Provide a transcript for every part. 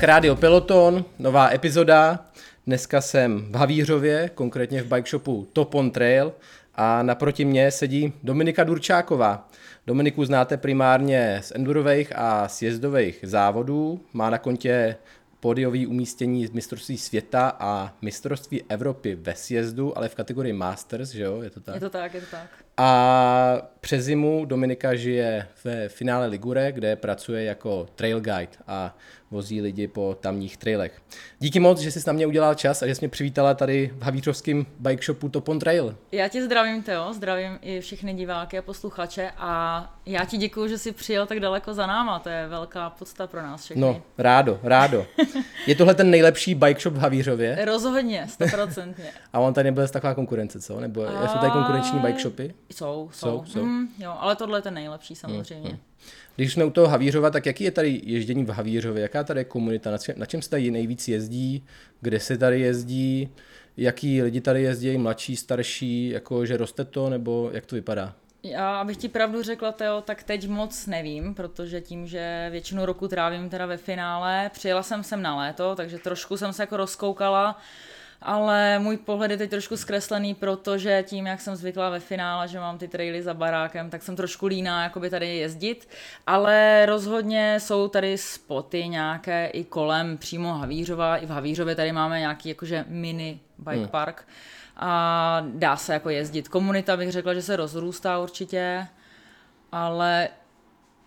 Dneska Rádio Peloton, nová epizoda. Dneska jsem v Havířově, konkrétně v bike shopu Top on Trail a naproti mně sedí Dominika Durčáková. Dominiku znáte primárně z endurových a sjezdových závodů, má na kontě pódiový umístění z mistrovství světa a mistrovství Evropy ve sjezdu, ale v kategorii Masters, že jo, je to tak? Je to tak, je to tak. A přes zimu Dominika žije ve finále Ligure, kde pracuje jako trail guide a vozí lidi po tamních trailech. Díky moc, že jsi na mě udělal čas a že jsi mě přivítala tady v Havířovském bike shopu Top on Trail. Já tě zdravím, Teo, zdravím i všechny diváky a posluchače a já ti děkuji, že jsi přijel tak daleko za náma, to je velká podsta pro nás všechny. No, rádo, rádo. Je tohle ten nejlepší bike shop v Havířově? Rozhodně, stoprocentně. a on tady nebude taková konkurence, co? Nebo a... jsou tady konkurenční bike shopy? Jsou, jsou. jsou, jsou. Mm, jo, ale tohle je ten nejlepší samozřejmě. Mm, mm. Když jsme u toho Havířova, tak jaký je tady ježdění v Havířově? Jaká tady je komunita? Na čem, na čem se tady nejvíc jezdí? Kde se tady jezdí? Jaký lidi tady jezdí? Mladší, starší? Jako, že roste to? Nebo jak to vypadá? Já, abych ti pravdu řekla, Teo, tak teď moc nevím, protože tím, že většinu roku trávím teda ve finále, přijela jsem sem na léto, takže trošku jsem se jako rozkoukala, ale můj pohled je teď trošku zkreslený, protože tím, jak jsem zvykla ve finále, že mám ty traily za barákem, tak jsem trošku líná jakoby tady jezdit, ale rozhodně jsou tady spoty nějaké i kolem přímo Havířova, i v Havířově tady máme nějaký jakože mini bike hmm. park a dá se jako jezdit. Komunita bych řekla, že se rozrůstá určitě, ale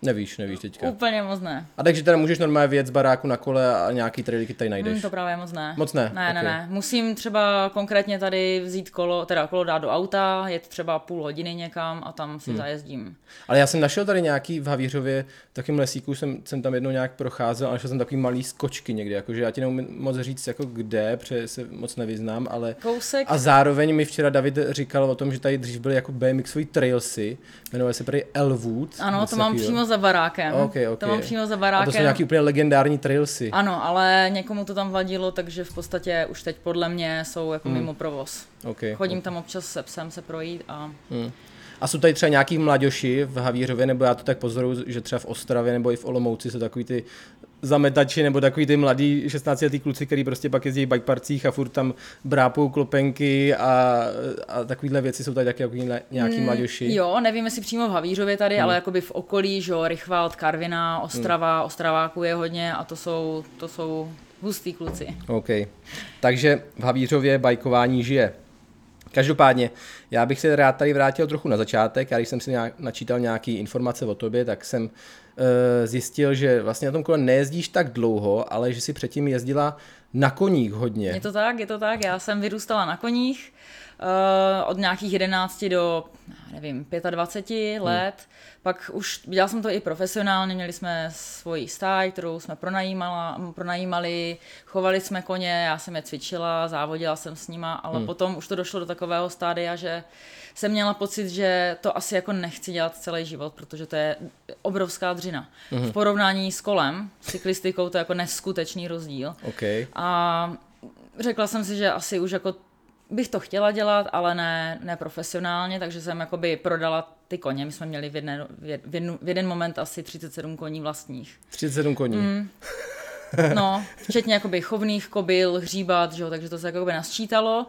Nevíš, nevíš teďka. Úplně moc ne. A takže teda můžeš normálně věc z baráku na kole a nějaký trailiky tady najdeš? Mm, to právě moc ne. Moc ne? Ne, okay. ne, ne. Musím třeba konkrétně tady vzít kolo, teda kolo dát do auta, jet třeba půl hodiny někam a tam si hmm. zajezdím. Ale já jsem našel tady nějaký v Havířově, v takovém lesíku jsem, jsem tam jednou nějak procházel a našel jsem takový malý skočky někde, jakože já ti neumím moc říct jako kde, protože se moc nevyznám, ale... Kousek. A zároveň mi včera David říkal o tom, že tady dřív byly jako BMXový trailsy, jmenuje se prý Elwood. Ano, to mám přímo za barákem. Okay, okay. To mám přímo za barákem. A to jsou nějaký úplně legendární trailsy. Ano, ale někomu to tam vadilo, takže v podstatě už teď podle mě jsou jako hmm. mimo provoz. Okay, Chodím okay. tam občas se psem se projít a... Hmm. A jsou tady třeba nějaký mladoši v Havířově, nebo já to tak pozoruju, že třeba v Ostravě nebo i v Olomouci jsou takový ty zametači nebo takový ty mladí 16 letý kluci, který prostě pak jezdí v bikeparcích a furt tam brápou klopenky a, a takovýhle věci jsou tady taky jako nějaký mm, mladoši. Jo, nevím, jestli přímo v Havířově tady, hmm. ale jakoby v okolí, že jo, Rychvald, Karvina, Ostrava, hmm. Ostraváku je hodně a to jsou, to jsou hustý kluci. OK. Takže v Havířově bajkování žije. Každopádně, já bych se rád tady vrátil trochu na začátek. Já když jsem si nějak, načítal nějaké informace o tobě, tak jsem uh, zjistil, že vlastně na tom kole nejezdíš tak dlouho, ale že si předtím jezdila na koních hodně. Je to tak, je to tak. Já jsem vyrůstala na koních od nějakých 11 do, nevím, 25 hmm. let. Hmm. Pak už dělala jsem to i profesionálně, měli jsme svoji stáj, kterou jsme pronajímali, chovali jsme koně, já jsem je cvičila, závodila jsem s nima, ale hmm. potom už to došlo do takového stádia, že jsem měla pocit, že to asi jako nechci dělat celý život, protože to je obrovská dřina. Hmm. V porovnání s kolem, cyklistikou, to je jako neskutečný rozdíl. Okay. A řekla jsem si, že asi už jako bych to chtěla dělat, ale ne, ne profesionálně, takže jsem jakoby prodala ty koně. My jsme měli v, jedne, v, jednu, v jeden moment asi 37 koní vlastních. 37 koní. Mm. No, včetně jakoby chovných kobyl, hříbat, že jo, takže to se jakoby nasčítalo.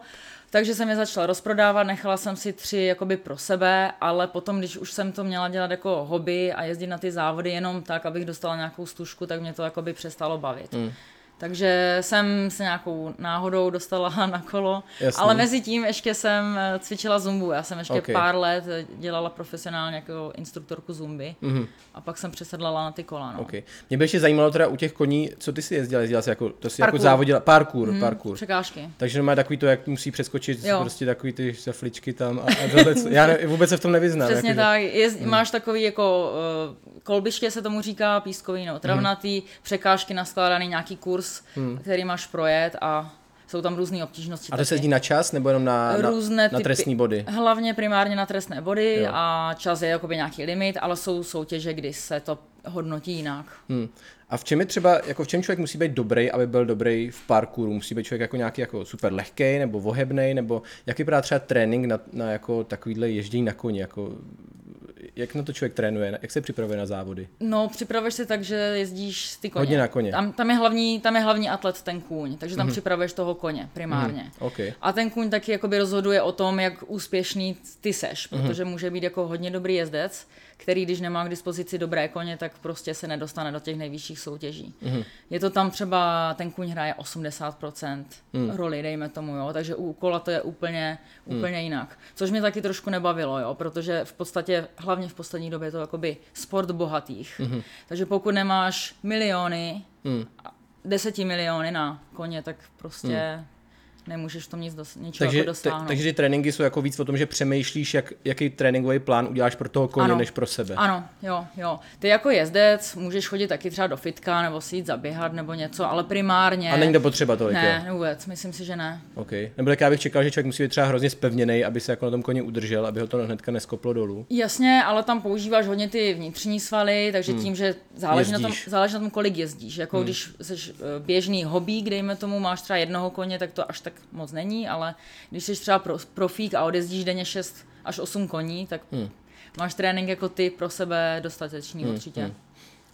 Takže jsem je začala rozprodávat, nechala jsem si tři jakoby pro sebe, ale potom, když už jsem to měla dělat jako hobby a jezdit na ty závody jenom tak, abych dostala nějakou stužku, tak mě to jakoby přestalo bavit. Mm. Takže jsem se nějakou náhodou dostala na kolo, Jasný. ale mezi tím ještě jsem eh, cvičila zumbu. Já jsem ještě okay. pár let dělala profesionálně jako instruktorku zumby mm-hmm. a pak jsem přesedlala na ty kola. No. Okay. Mě by ještě zajímalo teda u těch koní, co ty si jezdila? Jezdila jsi jako, to si jako parkour. jako závodila, parkour, mm, parkour. Překážky. Takže má takový to, jak musí přeskočit jo. prostě takový ty zafličky tam a, a tohle, já ne, vůbec se v tom nevyznám. Přesně jako, tak, je, mm. máš takový jako uh, kolbiště se tomu říká, pískový, no, travnatý, mm. překážky naskládaný, nějaký kurz kurz, hmm. který máš projet a jsou tam různé obtížnosti. A to se jezdí na čas nebo jenom na, Různé na, na trestní body? Hlavně primárně na trestné body jo. a čas je jakoby nějaký limit, ale jsou soutěže, kdy se to hodnotí jinak. Hmm. A v čem je třeba, jako v čem člověk musí být dobrý, aby byl dobrý v parkouru? Musí být člověk jako nějaký jako super lehký nebo vohebný, nebo jak vypadá třeba trénink na, na jako takovýhle ježdění na koni? Jako, jak na to člověk trénuje, jak se připravuje na závody? No, připravuješ se tak, že jezdíš ty koně. Hodně na koně. Tam, tam, je hlavní, tam je hlavní atlet ten kůň, takže tam mm-hmm. připravuješ toho koně primárně. Mm-hmm. Okay. A ten kůň taky jakoby rozhoduje o tom, jak úspěšný ty seš, mm-hmm. protože může být jako hodně dobrý jezdec, který když nemá k dispozici dobré koně, tak prostě se nedostane do těch nejvyšších soutěží. Mm-hmm. Je to tam třeba, ten kůň hraje 80% mm. roli, dejme tomu, jo, takže u kola to je úplně, mm. úplně jinak. Což mě taky trošku nebavilo, jo, protože v podstatě, hlavně v poslední době je to jakoby sport bohatých. Mm-hmm. Takže pokud nemáš miliony, mm. deseti miliony na koně, tak prostě... Mm nemůžeš v tom nic dos- ničeho takže, jako dosáhnout. T- takže ty tréninky jsou jako víc o tom, že přemýšlíš, jak, jaký tréninkový plán uděláš pro toho koně, ano. než pro sebe. Ano, jo, jo. Ty jako jezdec můžeš chodit taky třeba do fitka, nebo si jít zaběhat, nebo něco, ale primárně... A není to potřeba tolik, Ne, jo? vůbec, myslím si, že ne. OK. Nebo tak já bych čekal, že člověk musí být třeba hrozně spevněný, aby se jako na tom koni udržel, aby ho to hnedka neskoplo dolů. Jasně, ale tam používáš hodně ty vnitřní svaly, takže hmm. tím, že záleží na, tom, záleží na tom, kolik jezdíš. Jako hmm. když jsi eh, běžný hobby, dejme tomu, máš třeba jednoho koně, tak to až tak moc není, ale když jsi třeba pro, profík a odjezdíš denně 6 až 8 koní, tak hmm. máš trénink jako ty pro sebe dostatečný hmm. určitě. Hmm.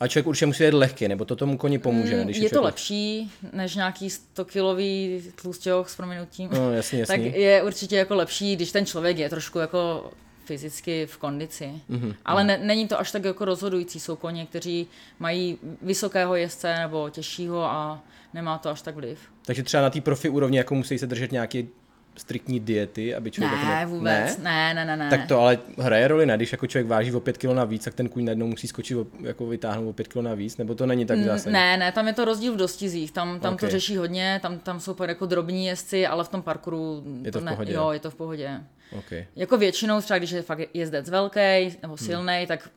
A člověk určitě musí jít lehký, nebo to tomu koni pomůže. Ne, když je, je to lepší, než nějaký 100 kilový tlustěch s prominutím. No, jasný, jasný. tak je určitě jako lepší, když ten člověk je trošku jako fyzicky v kondici. Mm-hmm. Ale ne, není to až tak jako rozhodující. Jsou koně, kteří mají vysokého jezdce nebo těžšího a nemá to až tak vliv. Takže třeba na té profi úrovni jako musí se držet nějaký striktní diety, aby člověk... Ne, jako vůbec, ne? ne, ne, ne, Tak to ale hraje roli, ne? Když jako člověk váží o 5 kg navíc, tak ten kůň najednou musí skočit, o, jako vytáhnout o 5 kg navíc, nebo to není tak zásadní? Ne, ne, tam je to rozdíl v dostizích, tam, tam okay. to řeší hodně, tam, tam jsou jako drobní jezdci, ale v tom parkouru je to, to v pohodě. Ne, jo, je to v pohodě. Okay. Jako většinou třeba, když je fakt jezdec velký nebo silný, hmm. tak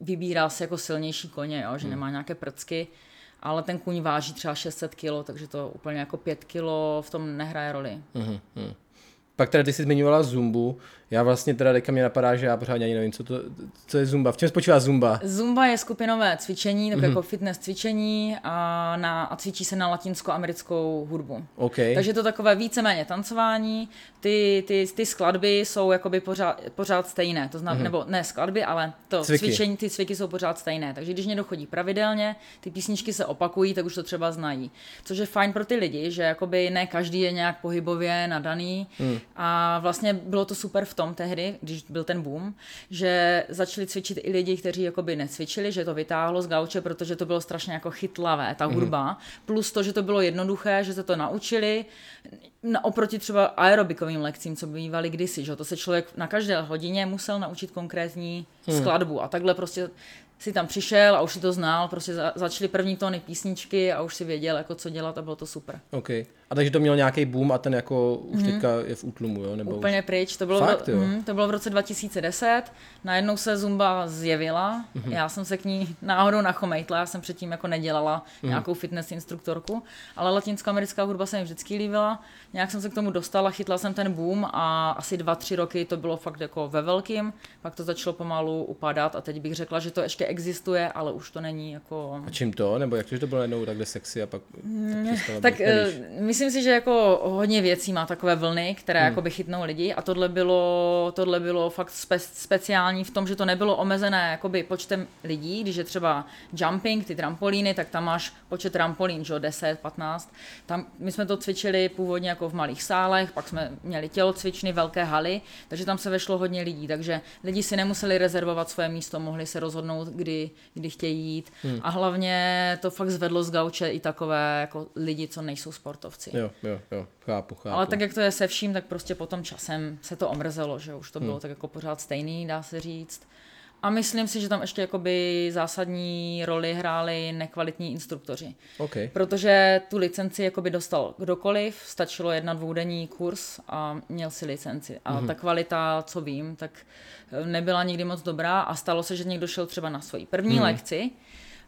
vybírá se jako silnější koně, jo, že hmm. nemá nějaké prcky ale ten kůň váží třeba 600 kg, takže to úplně jako 5 kg v tom nehraje roli. Mm-hmm. Pak teda ty jsi zmiňovala Zumbu. Já vlastně teda teďka mě napadá, že já pořád ani nevím, co, to, co je Zumba. V čem spočívá Zumba? Zumba je skupinové cvičení, nebo mm-hmm. jako fitness cvičení a, na, a cvičí se na latinsko-americkou hudbu. Okay. Takže to takové víceméně tancování. Ty, ty, ty skladby jsou jakoby pořád, pořád stejné. To znamená, mm-hmm. nebo ne skladby, ale to cviky. cvičení, ty cviky jsou pořád stejné. Takže když někdo chodí pravidelně, ty písničky se opakují, tak už to třeba znají. Což je fajn pro ty lidi, že jakoby ne každý je nějak pohybově nadaný. Mm. A vlastně bylo to super v tom tehdy, když byl ten boom, že začali cvičit i lidi, kteří jakoby necvičili, že to vytáhlo z gauče, protože to bylo strašně jako chytlavé, ta mhm. hudba. Mm. Plus to, že to bylo jednoduché, že se to naučili, oproti třeba aerobikovým lekcím, co bývaly kdysi, že to se člověk na každé hodině musel naučit konkrétní hmm. skladbu a takhle prostě si tam přišel a už si to znal, prostě za, začaly první tóny písničky a už si věděl, jako co dělat a bylo to super. OK. A takže to mělo nějaký boom a ten jako už mm-hmm. teďka je v útlumu, jo? Nebo Úplně už... pryč. To bylo, Fakt, v, mm, to bylo v roce 2010. Najednou se Zumba zjevila. Mm-hmm. Já jsem se k ní náhodou nachomejtla. Já jsem předtím jako nedělala mm-hmm. nějakou fitness instruktorku, ale latinskoamerická hudba se mi vždycky líbila. Nějak jsem se k tomu dostala, chytla jsem ten boom a asi dva, tři roky to bylo fakt jako ve velkým. Pak to začalo pomalu upadat a teď bych řekla, že to ještě existuje, ale už to není jako... A čím to? Nebo jak to bylo jednou takhle sexy a pak... Mm, tak, tak myslím si, že jako hodně věcí má takové vlny, které hmm. jakoby chytnou lidi a tohle bylo, tohle bylo fakt spe, speciální v tom, že to nebylo omezené jakoby počtem lidí, když je třeba jumping, ty trampolíny, tak tam máš počet trampolín, že 10, 15. Tam, my jsme to cvičili původně jako v malých sálech, pak jsme měli tělocvičny, velké haly, takže tam se vešlo hodně lidí, takže lidi si nemuseli rezervovat své místo, mohli se rozhodnout, kdy, kdy chtějí jít hmm. a hlavně to fakt zvedlo z gauče i takové jako lidi, co nejsou sportovci. Jo, jo, jo, chápu, chápu. Ale tak jak to je se vším, tak prostě potom časem se to omrzelo, že už to bylo hmm. tak jako pořád stejný, dá se říct. A myslím si, že tam ještě jakoby zásadní roli hráli nekvalitní instruktoři. Okay. Protože tu licenci jakoby dostal kdokoliv, stačilo jedna dvoudenní kurz a měl si licenci. A mm-hmm. ta kvalita, co vím, tak nebyla nikdy moc dobrá a stalo se, že někdo šel třeba na svoji první mm-hmm. lekci,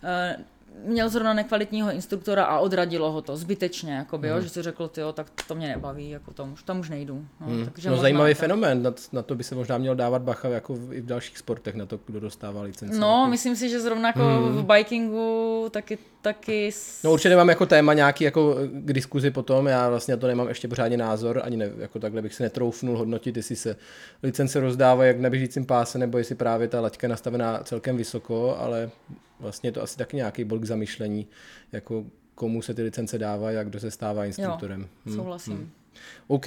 eh, měl zrovna nekvalitního instruktora a odradilo ho to zbytečně, jakoby, mm. jo, že si řekl, ty tak to mě nebaví, jako tam už, tam už nejdu. No, mm. takže no zajímavý tak... fenomén, na, na, to by se možná měl dávat bacha jako v, i v dalších sportech, na to, kdo dostává licenci. No, jako... myslím si, že zrovna jako mm. v bikingu taky, taky... No určitě mám jako téma nějaký jako k diskuzi potom, já vlastně to nemám ještě pořádně názor, ani ne, jako takhle bych se netroufnul hodnotit, jestli se licence rozdává jak na běžícím páse, nebo jestli právě ta laťka je nastavená celkem vysoko, ale vlastně je to asi taky nějaký bod k zamyšlení, jako komu se ty licence dávají a kdo se stává instruktorem. Jo, hmm, souhlasím. Hmm. OK.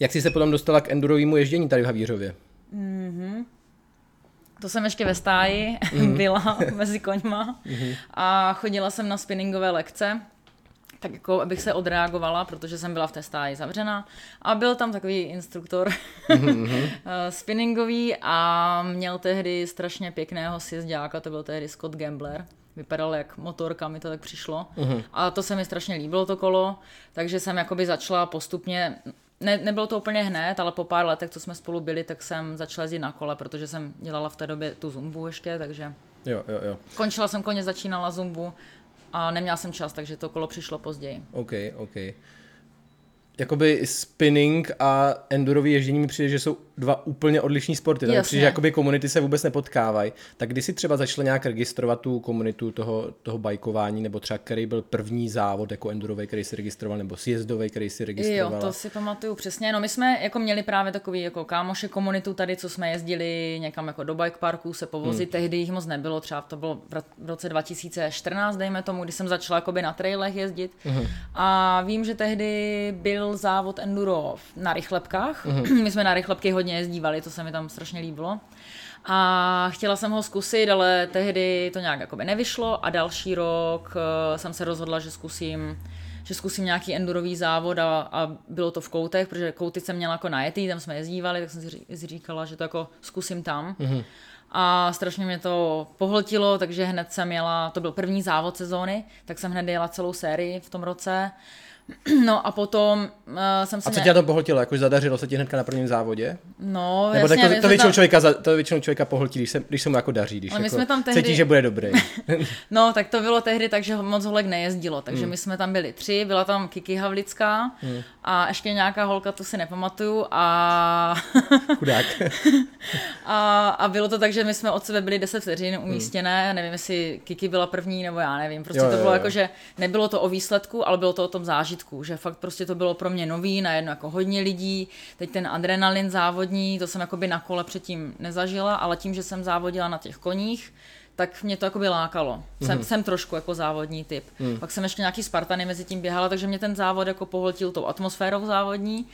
Jak jsi se potom dostala k endurovému ježdění tady v Havířově? Mm-hmm. To jsem ještě ve stáji mm-hmm. byla mezi koňma mm-hmm. a chodila jsem na spinningové lekce, tak jako abych se odreagovala, protože jsem byla v té stáji zavřena a byl tam takový instruktor mm-hmm. spinningový a měl tehdy strašně pěkného sjezdáka, to byl tehdy Scott Gambler, vypadal jak motorka, mi to tak přišlo. Mm-hmm. A to se mi strašně líbilo to kolo, takže jsem jakoby začala postupně, ne, nebylo to úplně hned, ale po pár letech, co jsme spolu byli, tak jsem začala jezdit na kole, protože jsem dělala v té době tu zumbu ještě, takže jo, jo, jo. končila jsem koně, začínala zumbu a neměla jsem čas, takže to kolo přišlo později. OK, OK jakoby spinning a endurový ježdění mi přijde, že jsou dva úplně odlišní sporty. Takže přijde, že jakoby komunity se vůbec nepotkávají. Tak kdy si třeba začala nějak registrovat tu komunitu toho, toho bajkování, nebo třeba který byl první závod jako endurový, který si registroval, nebo sjezdový, který si registroval? Jo, to si pamatuju přesně. No my jsme jako měli právě takový jako kámoše komunitu tady, co jsme jezdili někam jako do bike parku se povozit. Hmm. Tehdy jich moc nebylo, třeba to bylo v roce 2014, dejme tomu, kdy jsem začala jakoby na trailech jezdit. Hmm. A vím, že tehdy byl závod enduro na rychlepkách. Mm-hmm. My jsme na rychlepky hodně jezdívali, to se mi tam strašně líbilo. A chtěla jsem ho zkusit, ale tehdy to nějak jakoby nevyšlo a další rok uh, jsem se rozhodla, že zkusím že zkusím nějaký endurový závod a, a bylo to v koutech, protože kouty jsem měla jako najetý, tam jsme jezdívali, tak jsem si říkala, že to jako zkusím tam. Mm-hmm. A strašně mě to pohltilo, takže hned jsem jela, to byl první závod sezóny, tak jsem hned jela celou sérii v tom roce. No a potom uh, jsem se... A co tě to pohltilo? Jakož zadařilo se ti hnedka na prvním závodě? No, Nebo jasně, to, to, většinou tam... člověka, to většinou člověka pohltí, když se, když se mu jako daří, když jako jsme tam tehdy... cítí, že bude dobrý. no, tak to bylo tehdy tak, že moc holek nejezdilo, takže hmm. my jsme tam byli tři, byla tam Kiki Havlická hmm. A ještě nějaká holka, tu si nepamatuju a... Chudák. a, a bylo to tak, že my jsme od sebe byli 10 vteřin umístěné, hmm. nevím, jestli Kiki byla první nebo já nevím, prostě jo, to bylo jo, jako, že nebylo to o výsledku, ale bylo to o tom zážitku že fakt prostě to bylo pro mě nový, najednou jako hodně lidí, teď ten adrenalin závodní, to jsem jakoby na kole předtím nezažila, ale tím, že jsem závodila na těch koních, tak mě to jakoby lákalo. Jsem, mm-hmm. jsem trošku jako závodní typ. Mm. Pak jsem ještě nějaký Spartany mezi tím běhala, takže mě ten závod jako pohltil tou atmosférou závodní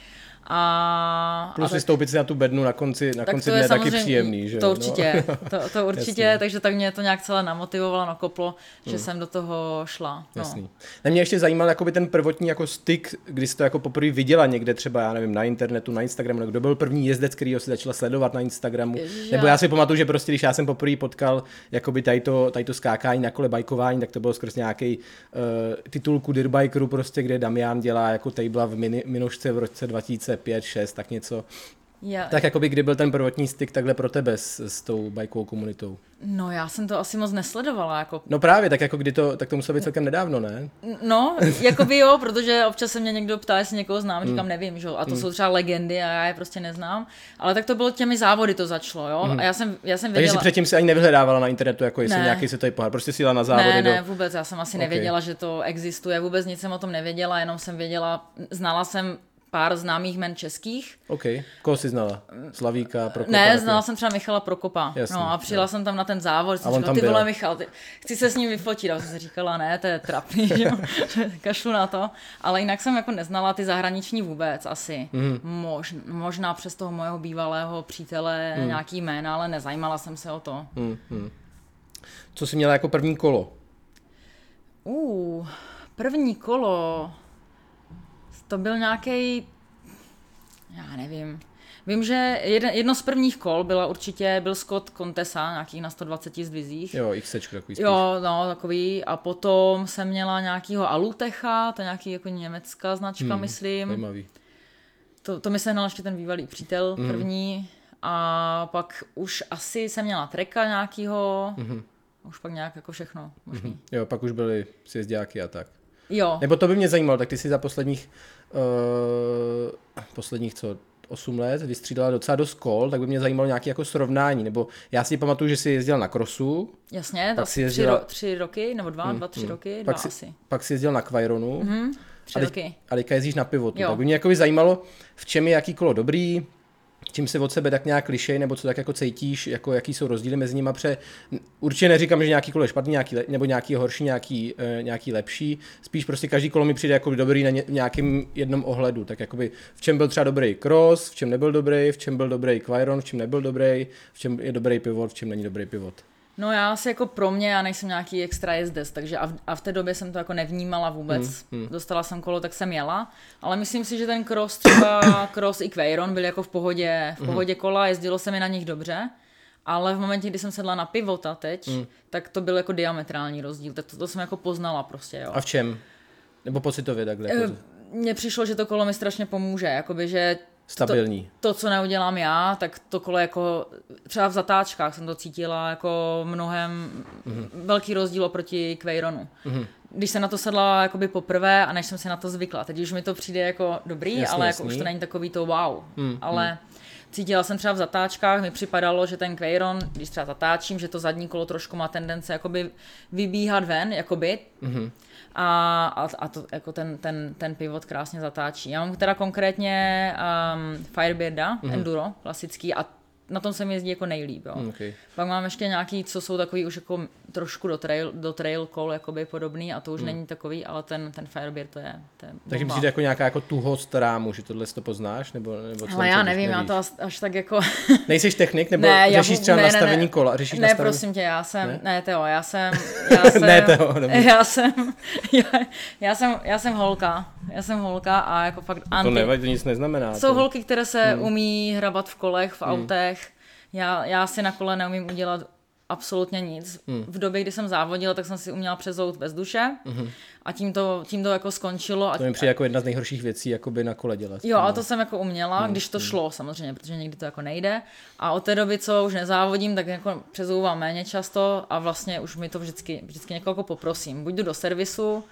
a, Plus a vystoupit si na tu bednu na konci, na konci dne je taky příjemný, že To určitě, no. to, to určitě, Jasný. takže tak mě to nějak celé namotivovalo, nakoplo, že hmm. jsem do toho šla. No. Jasný. Na mě ještě zajímal jakoby ten prvotní jako styk, kdy jsi to jako poprvé viděla někde třeba, já nevím, na internetu, na Instagramu, kdo byl první jezdec, který si začala sledovat na Instagramu, Ježiš, nebo já si pamatuju, že prostě, když já jsem poprvé potkal jakoby tady to, tady to skákání na kole, bajkování, tak to bylo skrz nějaký uh, titulku Dirbikeru, prostě, kde Damian dělá jako table v mini, Minošce v roce 2000 5, 6, tak něco. Já... Tak jakoby kdy byl ten prvotní styk takhle pro tebe s, s tou bajkovou komunitou? No já jsem to asi moc nesledovala. Jako... No právě, tak jako kdy to, tak to muselo být celkem nedávno, ne? No, jako by jo, protože občas se mě někdo ptá, jestli někoho znám, říkám mm. nevím, že? a to mm. jsou třeba legendy a já je prostě neznám. Ale tak to bylo těmi závody to začalo, jo. Mm. A já jsem, já jsem věděla... Takže si předtím si ani nevyhledávala na internetu, jako jestli ne. nějaký se tady pohár, prostě si jela na závody. Ne, ne, vůbec, já jsem asi okay. nevěděla, že to existuje, vůbec nic jsem o tom nevěděla, jenom jsem věděla, znala jsem pár známých men českých. OK. Koho jsi znala? Slavíka, Prokopa? Ne, znala jsem třeba Michala Prokopa. Jasný, no a přijela jo. jsem tam na ten závod. A on tam ty byl. vole Michal, ty, chci se s ním vyfotit. A jsem si říkala, ne, to je trapný, že kašlu na to. Ale jinak jsem jako neznala ty zahraniční vůbec asi. Mm. Mož, možná přes toho mojeho bývalého přítele mm. nějaký jména, ale nezajímala jsem se o to. Mm. Mm. Co jsi měla jako první kolo? Uh, první kolo to byl nějaký, já nevím, Vím, že jeden, jedno z prvních kol byla určitě, byl Scott Contessa, nějaký na 120 zdvizích. Jo, X takový spíš. Jo, no, takový. A potom jsem měla nějakýho Alutecha, to je nějaký jako německá značka, hmm, myslím. Zajímavý. To, to mi se hnal ještě ten bývalý přítel hmm. první. A pak už asi jsem měla Treka nějakýho. Hmm. Už pak nějak jako všechno možný. Mm-hmm. Jo, pak už byly sjezdějáky a tak. Jo. Nebo to by mě zajímalo, tak ty jsi za posledních, uh, posledních co, 8 let vystřídala docela dost kol, tak by mě zajímalo nějaké jako srovnání, nebo já si pamatuju, že jsi jezdil na krosu. Jasně, tak tři, jezdila... tři, tři roky, nebo dva, hmm, dva, tři hmm. roky, pak dva si, asi. Pak jsi jezdil na Quaironu. Mm-hmm, tři a teď, roky. A teďka jezdíš na pivotu, jo. tak by mě jako zajímalo, v čem je jaký kolo dobrý, čím se od sebe tak nějak klišej, nebo co tak jako cítíš, jako jaký jsou rozdíly mezi nimi, pře určitě neříkám, že nějaký kolo je špatný, nějaký le, nebo nějaký horší, nějaký, uh, nějaký lepší, spíš prostě každý kolo mi přijde jako dobrý na ně, nějakém jednom ohledu, tak jakoby v čem byl třeba dobrý cross, v čem nebyl dobrý, v čem byl dobrý Quiron, v čem nebyl dobrý, v čem je dobrý pivot, v čem není dobrý pivot. No já asi jako pro mě, já nejsem nějaký extra jezdec, takže a v, a v té době jsem to jako nevnímala vůbec. Hmm, hmm. Dostala jsem kolo, tak jsem jela, ale myslím si, že ten cross třeba, cross i Queiron byl jako v pohodě, v hmm. pohodě kola, jezdilo se mi na nich dobře. Ale v momentě, kdy jsem sedla na pivota teď, hmm. tak to byl jako diametrální rozdíl. Tak to, to jsem jako poznala prostě, jo. A v čem? Nebo pocitově takhle? Jako... Mně přišlo, že to kolo mi strašně pomůže, jakoby, že Stabilní. To, to, co neudělám já, tak to kolo jako, třeba v zatáčkách jsem to cítila jako mnohem mm-hmm. velký rozdíl oproti Quaironu. Mm-hmm. Když jsem na to sedla jakoby poprvé a než jsem si na to zvykla. Teď už mi to přijde jako dobrý, jasný, ale jako už to není takový to wow. Mm, ale mm. cítila jsem třeba v zatáčkách, mi připadalo, že ten Quairon, když třeba zatáčím, že to zadní kolo trošku má tendence jakoby vybíhat ven, jakoby. Mm-hmm a, a, a to, jako ten, ten, ten pivot krásně zatáčí. Já mám teda konkrétně um, Firebirda, mm-hmm. Enduro, klasický a na tom se mi jezdí jako nejlíp. Jo. Okay. Pak mám ještě nějaký, co jsou takový už jako trošku do trail, do trail call jakoby podobný a to už hmm. není takový, ale ten, ten Firebeard to je, to je Takže přijde jako nějaká jako tuhost rámu, že tohle si to poznáš? Nebo, nebo co ale já nevím, já to až, až tak jako... Nejsi technik, nebo ne, řešíš třeba ne, nastavení ne, ne, kola? Řešíš ne, nastavení... prosím tě, já jsem, ne, ne Teo, já jsem, já jsem, ne, Teo, já jsem, já, já, jsem, já jsem holka, já jsem holka a jako fakt anti... To nevadí, to nic neznamená. Jsou to... holky, které se hmm. umí hrabat v kolech, v hmm. autech, já, já si na kole neumím udělat absolutně nic. Hmm. V době, kdy jsem závodila, tak jsem si uměla přezout bez duše hmm. a tím to, tím to jako skončilo. To mi přijde jako jedna z nejhorších věcí, jakoby na kole dělat. Jo, ale to jsem jako uměla, hmm. když to hmm. šlo samozřejmě, protože někdy to jako nejde. A od té doby, co už nezávodím, tak jako přezouvám méně často a vlastně už mi to vždycky, vždycky někoho jako poprosím. Buď jdu do servisu,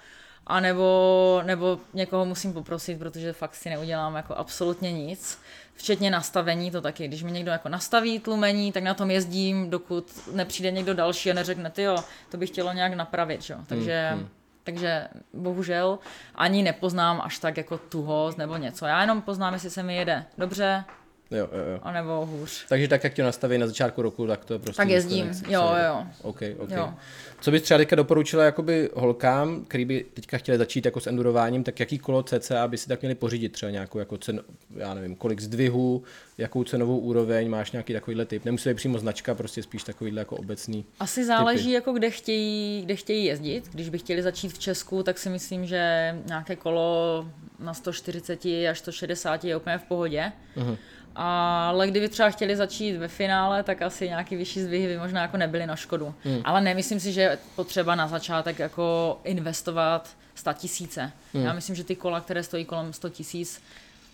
a nebo, nebo někoho musím poprosit, protože fakt si neudělám jako absolutně nic. Včetně nastavení to taky. Když mi někdo jako nastaví tlumení, tak na tom jezdím, dokud nepřijde někdo další a neřekne, ty jo, to bych chtělo nějak napravit. Že? Takže, hmm, hmm. takže bohužel ani nepoznám až tak jako tuhost nebo něco. Já jenom poznám, jestli se mi jede dobře, Jo, jo, jo. A nebo hůř. Takže tak, jak tě nastaví na začátku roku, tak to prostě... Tak jezdím, jo, jo. OK, OK. Jo. Co bys třeba teďka doporučila jakoby holkám, který by teďka chtěli začít jako s endurováním, tak jaký kolo CCA by si tak měli pořídit třeba nějakou jako cen, já nevím, kolik zdvihů, jakou cenovou úroveň, máš nějaký takovýhle typ. Nemusí být přímo značka, prostě spíš takovýhle jako obecný. Asi záleží typy. jako kde chtějí, kde chtějí jezdit. Když by chtěli začít v Česku, tak si myslím, že nějaké kolo na 140 až 160 je úplně v pohodě. Uh-huh. Ale kdyby třeba chtěli začít ve finále, tak asi nějaký vyšší zdvihy by možná jako nebyly na škodu. Hmm. Ale nemyslím si, že je potřeba na začátek jako investovat 100 tisíce. Hmm. Já myslím, že ty kola, které stojí kolem 100 tisíc,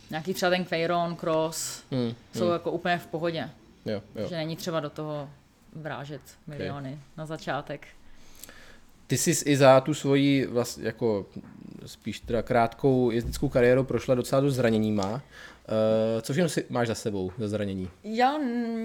nějaký třeba ten Quairon, Cross, hmm. jsou hmm. jako úplně v pohodě. Jo, jo. Že není třeba do toho vrážet miliony okay. na začátek. Ty jsi i za tu svoji vlastně jako spíš teda krátkou jezdeckou kariéru prošla docela do zraněníma. Uh, co všechno si máš za sebou za zranění? Já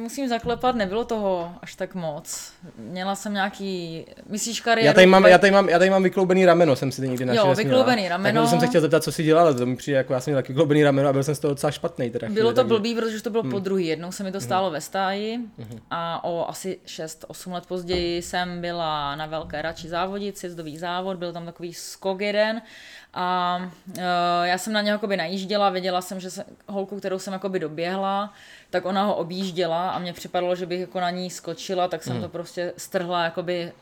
musím zaklepat, nebylo toho až tak moc. Měla jsem nějaký, myslíš kariéru? Já tady mám, já tady mám, já tady mám vykloubený rameno, jsem si to někdy našel. Jo, vykloubený rameno. Tak jsem se chtěl zeptat, co si dělala, to mi přijde, jako já jsem měl taky vykloubený rameno a byl jsem z toho docela špatný. Teda bylo chvíli, to takže... blbý, protože to bylo hmm. po druhý. Jednou se mi to hmm. stálo hmm. ve stáji hmm. a o asi 6-8 let později jsem byla na velké radši závodit, sjezdový závod, byl tam takový skok jeden a uh, já jsem na něho jakoby najížděla, věděla jsem, že jsem, holku, kterou jsem jakoby doběhla, tak ona ho objížděla a mně připadalo, že bych jako na ní skočila, tak jsem hmm. to prostě strhla jakoby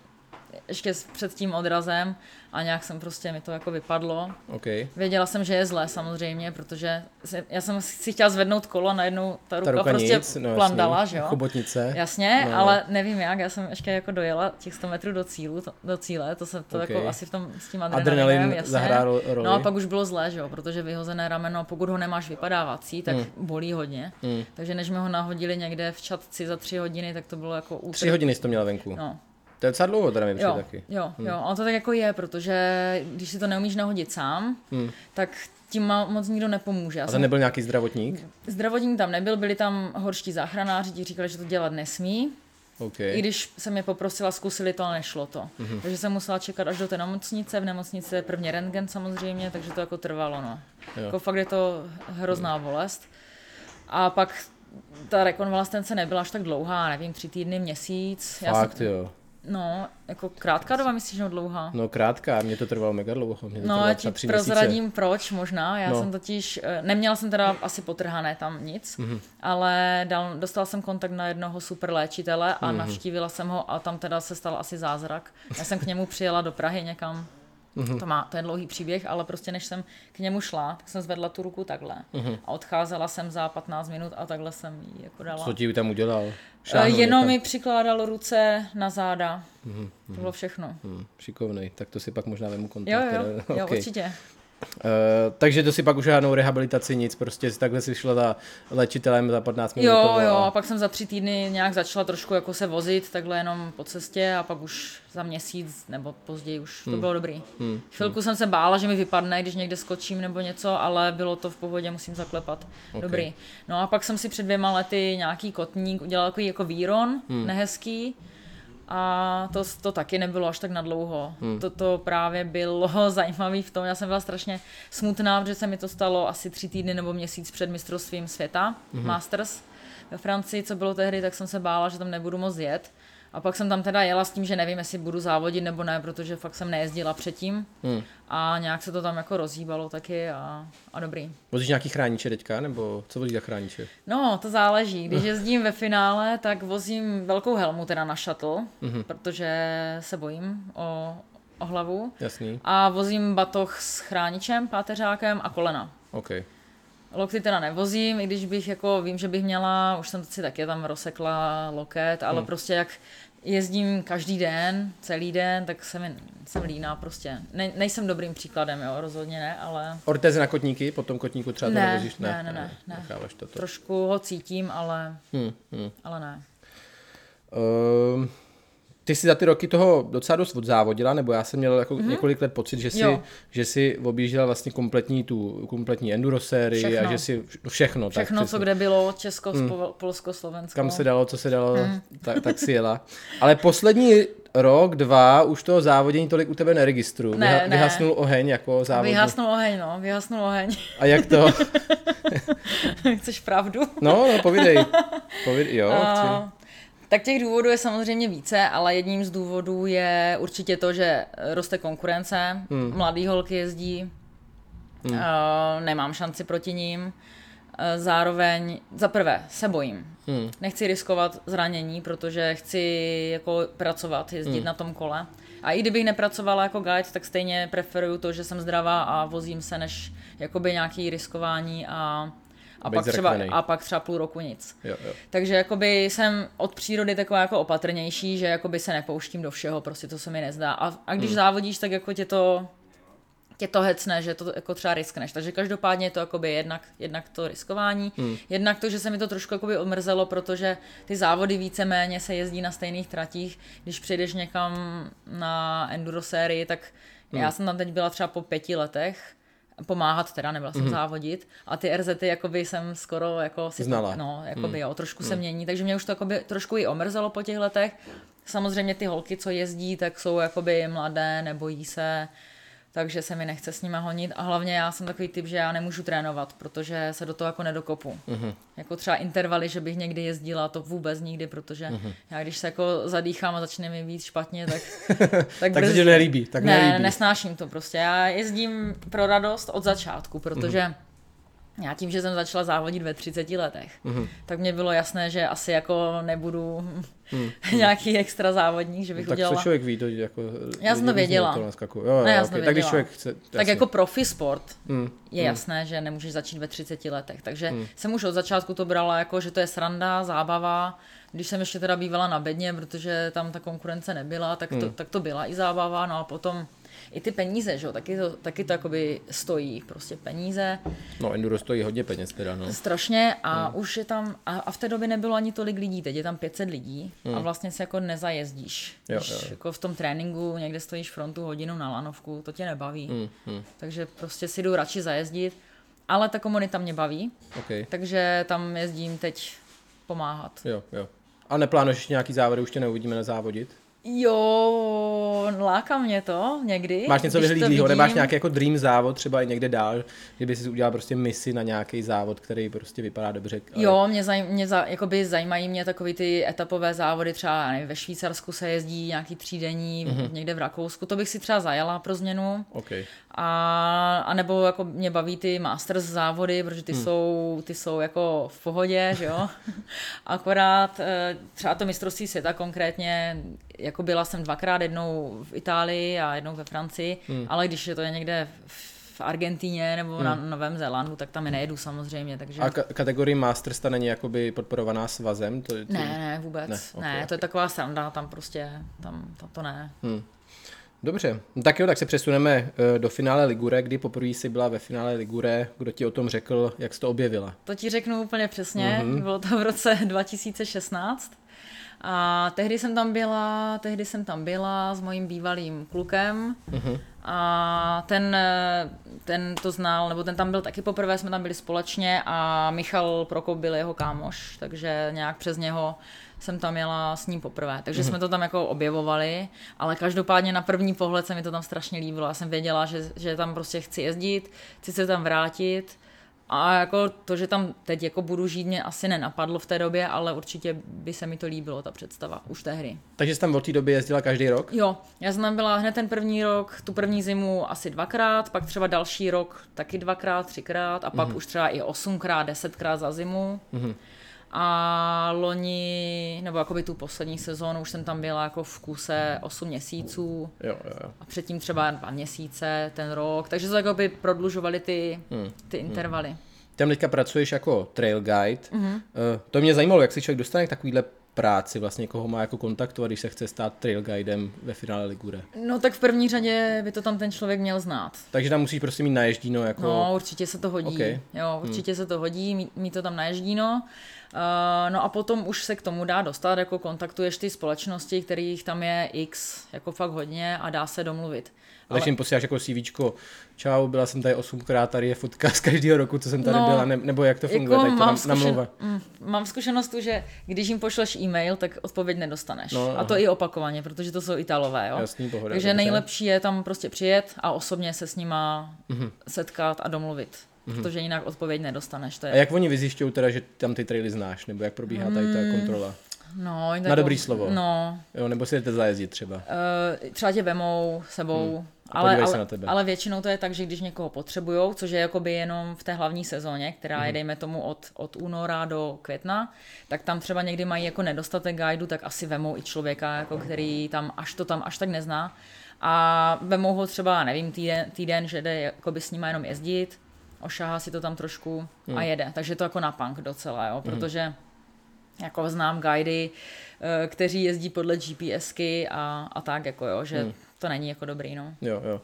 ještě před tím odrazem a nějak jsem prostě, mi to jako vypadlo. Okay. Věděla jsem, že je zlé samozřejmě, protože já jsem si chtěla zvednout kolo a najednou ta ruka, ta ruka prostě nic, no, plandala, že jo. Chobotnice. Jasně, no. ale nevím jak, já jsem ještě jako dojela těch 100 metrů do cílu, to, do cíle, to se to okay. jako asi v tom s tím adrenalinem, Adrenalin jasně. roli. No a pak už bylo zlé, že jo, protože vyhozené rameno, pokud ho nemáš vypadávací, tak hmm. bolí hodně. Hmm. Takže než mi ho nahodili někde v čatci za tři hodiny, tak to bylo jako útrp. Tři hodiny jsi to měla venku? No. To je docela dlouho teda mi přijde Jo, taky. jo, jo, ale to tak jako je, protože když si to neumíš nahodit sám, Hmm. tak tím moc nikdo nepomůže. Já A to jsem nebyl nějaký zdravotník? Zdravotník tam nebyl, byli tam horští záchranáři, ti říkali, že to dělat nesmí. OK. I když jsem je poprosila, zkusili to, ale nešlo to. Mm-hmm. Takže jsem musela čekat až do té nemocnice. V nemocnici je prvně rentgen samozřejmě, takže to jako trvalo. No. Jo. Jako fakt je to hrozná bolest. A pak ta rekonvalescence nebyla až tak dlouhá, nevím, tři týdny, měsíc. Já Fakt jsem, jo. No, jako krátká doba, myslíš, nebo dlouhá? No krátká, mě to trvalo mega dlouho. Mě to No, já ti prozradím měsíce. proč možná. Já No. jsem totiž, eh, neměla jsem teda asi potrhané tam nic, Mhm. mm-hmm. ale dal, dostala jsem kontakt na jednoho super léčitele a Mhm. mm-hmm. navštívila jsem ho a tam teda se stal asi zázrak. Já jsem k němu přijela do Prahy někam. Mhm. Mm-hmm. To, má, to je dlouhý příběh, ale prostě než jsem k němu šla, tak jsem zvedla tu ruku takhle. Mhm. Mm-hmm. A odcházela jsem za 15 minut a takhle jsem ji jako dala. Co ti tam udělal? Eh, Šáhnul Jenom mi přikládal ruce na záda. Mhm, Mm-hmm. To bylo všechno. Hm, šikovnej, tak to si pak možná vemu kontakt. Jo, jo, jo, Ok. určitě. Uh, takže to si pak už žádnou rehabilitaci, nic, prostě takhle si šla za léčitelem za 15 minut. Jo, jo, a pak jsem za tři týdny nějak začala trošku jako se vozit, takhle jenom po cestě a pak už za měsíc nebo později už to bylo dobrý. Hmm. Chvilku jsem se bála, že mi vypadne, když někde skočím nebo něco, ale bylo to v pohodě, musím zaklepat. Ok. Dobrý. No a pak jsem si před dvěma lety nějaký kotník udělal takový jako výron, Hmm. nehezký. A to, to taky nebylo až tak nadlouho. Hmm. To, to právě bylo zajímavé v tom, já jsem byla strašně smutná, protože se mi to stalo asi tři týdny nebo měsíc před mistrovstvím světa, Mhm. Masters ve Francii, co bylo tehdy, tak jsem se bála, že tam nebudu moc jet. A pak jsem tam teda jela s tím, že nevím, jestli budu závodit nebo ne, protože fakt jsem nejezdila předtím. Hmm. A nějak se to tam jako rozhýbalo taky a, a dobrý. Vozíš nějaký chrániče teďka, nebo co vozíš za chrániče? No, to záleží. Když jezdím ve finále, tak vozím velkou helmu teda na shuttle, Mhm. protože se bojím o, o hlavu. Jasný, A vozím batoh s chráničem, páteřákem a kolena. OK. Lokty teda nevozím, i když bych jako, vím, že bych měla, už jsem si taky tam rozsekla loket, ale Hmm. prostě jak jezdím každý den, celý den, tak jsem, jsem líná prostě. Ne, nejsem dobrým příkladem, jo, rozhodně ne, ale Ortézy na kotníky, po tom kotníku třeba to Ne, nevozíš? ne, ne, ne, ne. Necháváš to. to. trošku ho cítím, ale, Hmm, hmm. ale ne. Um, ty jsi za ty roky toho docela dost odzávodila, nebo já jsem měl jako mm-hmm. několik let pocit, že jsi. Jo. že jsi objížděla vlastně kompletní tu kompletní enduro sérii a že si všechno. Všechno, tak co přesně. kde bylo, Česko, hmm. Polsko, Slovensko. Kam se dalo, co se dalo, Mhm. tak, tak si jela. Ale poslední rok, dva, už toho závodění tolik u tebe neregistruju. Ne, Vyha- ne. Vyhasnul oheň jako závodník. Vyhasnul oheň, no, vyhasnul oheň. A jak to? Chceš pravdu? No, no, povídej. povídej. Jo, chci. Tak těch důvodů je samozřejmě více, ale jedním z důvodů je určitě to, že roste konkurence, hmm. mladý holky jezdí, hmm. uh, nemám šanci proti ním. Uh, zároveň, za prvé, se bojím. Hmm. Nechci riskovat zranění, protože chci jako pracovat, jezdit hmm. na tom kole. A i kdybych nepracovala jako guide, tak stejně preferuju to, že jsem zdravá a vozím se, než jakoby nějaký riskování a, a, pak třeba, a pak třeba půl roku nic. Jo, jo. Takže jakoby jsem od přírody taková jako opatrnější, že jakoby se nepouštím do všeho, prostě to se mi nezdá. A, a když hmm. závodíš, tak jako tě to, tě to hecne, že to jako třeba riskneš. Takže každopádně je to jakoby jednak, jednak to riskování, hmm. jednak to, že se mi to trošku jakoby odmrzelo, protože ty závody víceméně se jezdí na stejných tratích. Když přijdeš někam na enduro sérii, tak hmm. já jsem tam teď byla třeba po pěti letech, pomáhat teda, nebyla jsem mm-hmm. závodit a ty RZty jakoby jsem skoro jako si Znala. no, jakoby mm. jo, trošku mm. se mění, takže mě už to jakoby trošku i omrzelo po těch letech. Samozřejmě ty holky, co jezdí, tak jsou jakoby mladé, nebojí se, takže se mi nechce s nimi honit a hlavně já jsem takový typ, že já nemůžu trénovat, protože se do toho jako nedokopu. Mm-hmm. Jako třeba intervaly, že bych někdy jezdila, to vůbec nikdy, protože mm-hmm. já když se jako zadýchám a začne mi víc špatně, tak Tak se ti nelíbí, tak ne, nelíbí. nesnáším to prostě. Já jezdím pro radost od začátku, protože Mhm. Mm-hmm. já tím, že jsem začala závodit ve 30 letech, mm-hmm. tak mě bylo jasné, že asi jako nebudu mm-hmm. nějaký extra závodník, že bych tak udělala... co člověk ví, to jako... Já jsem to věděla. okolo naskakují. Jo, jo, Ne, já okay. jsem to Tak když věděla. člověk chce... Tak jasně. jako profi sport Mm, je jasné, že nemůžeš začít ve 30 letech. Takže jsem už od začátku to brala jako, že to je sranda, zábava. Když jsem ještě teda bývala na bedně, protože tam ta konkurence nebyla, tak to, tak to byla i zábava. No a potom i ty peníze, že jo, taky to, taky to jakoby stojí, prostě peníze. No, enduro stojí hodně peněz teda, no. Strašně a hmm. už je tam, a, a v té době nebylo ani tolik lidí, teď je tam 500 lidí hmm. a vlastně se jako nezajezdíš. Jo, Když jo. jako v tom tréninku někde stojíš frontu hodinu na lanovku, to tě nebaví. Hmm. Hmm. Takže prostě si jdu radši zajezdit, ale ta komunita mě baví, okay. takže tam jezdím teď pomáhat. Jo, jo. A neplánuješ nějaký závody, už tě neuvidíme na závodit? Jo, láká mě to někdy. Máš něco vyhlídlého, nemáš nějaký jako dream závod třeba i někde dál, že by si udělal prostě misi na nějaký závod, který prostě vypadá dobře. Ale... Jo, mě, zaj, mě za, jakoby zajímají mě takový ty etapové závody, třeba nevím, ve Švýcarsku se jezdí nějaký třídenní, mm-hmm. někde v Rakousku, to bych si třeba zajela pro změnu. Okay. A, a nebo jako mě baví ty Masters závody, protože ty, hmm. jsou, ty jsou jako v pohodě, že jo. Akorát eh, třeba to mistrovství světa konkrétně, jako byla jsem dvakrát, jednou v Itálii a jednou ve Francii, hmm. ale když je to někde v Argentíně nebo hmm. na Novém Zélandu, tak tam je nejedu samozřejmě. Takže... A ka- kategorie Masters ta není jakoby podporovaná svazem? To, to... Ne, ne, vůbec. Ne, okay, ne to okay. je taková sranda, tam prostě, tam to, to ne. Hmm. Dobře, no tak jo, tak se přesuneme eh, do finále Ligure, kdy poprvé jsi byla ve finále Ligure, kdo ti o tom řekl, jak jsi to objevila? To ti řeknu úplně přesně, mm-hmm. bylo to v roce 2016 a tehdy jsem tam byla, tehdy jsem tam byla s mojím bývalým klukem mm-hmm. a ten, ten to znal, nebo ten tam byl taky poprvé, jsme tam byli společně a Michal Prokop byl jeho kámoš, takže nějak přes něho jsem tam jela s ním poprvé. Takže mm-hmm. jsme to tam jako objevovali, ale každopádně na první pohled se mi to tam strašně líbilo. Já jsem věděla, že, že tam prostě chci jezdit, chci se tam vrátit. A jako to, že tam teď jako budu žít, mě asi nenapadlo v té době, ale určitě by se mi to líbilo, ta představa, už té hry. Takže jsi tam od té doby jezdila každý rok? Jo, já jsem tam byla hned ten první rok, tu první zimu asi dvakrát, pak třeba další rok taky dvakrát, třikrát a pak mm-hmm. už třeba i osmkrát, desetkrát za zimu. Mm-hmm. A loni, nebo jakoby tu poslední sezónu, už jsem tam byla jako v kuse 8 měsíců. Jo, jo, jo. A předtím třeba 2 měsíce, ten rok. Takže se jakoby prodlužovaly ty, hmm. ty hmm. intervaly. Hmm. Tam teďka pracuješ jako trail guide. Mm-hmm. To mě zajímalo, jak si člověk dostane k takovýhle práci, vlastně koho má jako kontaktovat, když se chce stát trail guidem ve finále Ligure? No tak v první řadě by to tam ten člověk měl znát. Takže tam musíš prostě mít naježdíno jako... No určitě se to hodí. Okay. Jo, určitě hmm. se to hodí, mít, mít to tam naježdíno. Uh, no a potom už se k tomu dá dostat, jako kontaktuješ ty společnosti, kterých tam je x, jako fakt hodně a dá se domluvit. Ale... Takže jim posíláš jako CV, čau, byla jsem tady osmkrát, tady je fotka z každého roku, co jsem tady no, byla, ne, nebo jak to funguje, jako tak to mám, zkušen... mm, mám zkušenost tu, že když jim pošleš e-mail, tak odpověď nedostaneš. No, a to i opakovaně, protože to jsou Italové, jo. Jasný, pohoda, Takže dobře. nejlepší je tam prostě přijet a osobně se s nima mm-hmm. setkat a domluvit. Mm-hmm. Protože jinak odpověď nedostaneš. To je... A jak oni vyzjišťují teda, že tam ty traily znáš, nebo jak probíhá tady ta mm. kontrola? No, na dobrý slovo. No. Jo, nebo si jdete zajezdit třeba. Uh, třeba tě vemou sebou, hmm. ale, ale, ale většinou to je tak, že když někoho potřebujou, což je jakoby jenom v té hlavní sezóně, která hmm. je dejme tomu od, od února do května, tak tam třeba někdy mají jako nedostatek guidu, tak asi vemou i člověka, jako který tam až to tam až tak nezná. A vemou ho třeba, nevím, týden, týden že jde jakoby s nima jenom jezdit, ošahá si to tam trošku hmm. a jede. Takže to jako na punk docela, jo, hmm. protože jako znám guidy, eh, kteří jezdí podle GPSky a, a tak, jako jo, že hmm. to není jako dobrý, no. Jo, jo.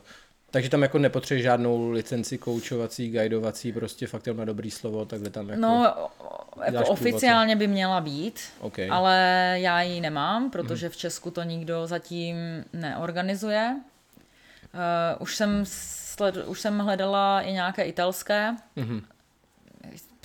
Takže tam jako nepotřebuješ žádnou licenci koučovací, guidovací, prostě fakt na dobrý slovo, takhle tam jako... No, jako oficiálně by měla být, okay. ale já ji nemám, protože mm. v Česku to nikdo zatím neorganizuje. Uh, už, jsem sled, už jsem hledala i nějaké italské, mm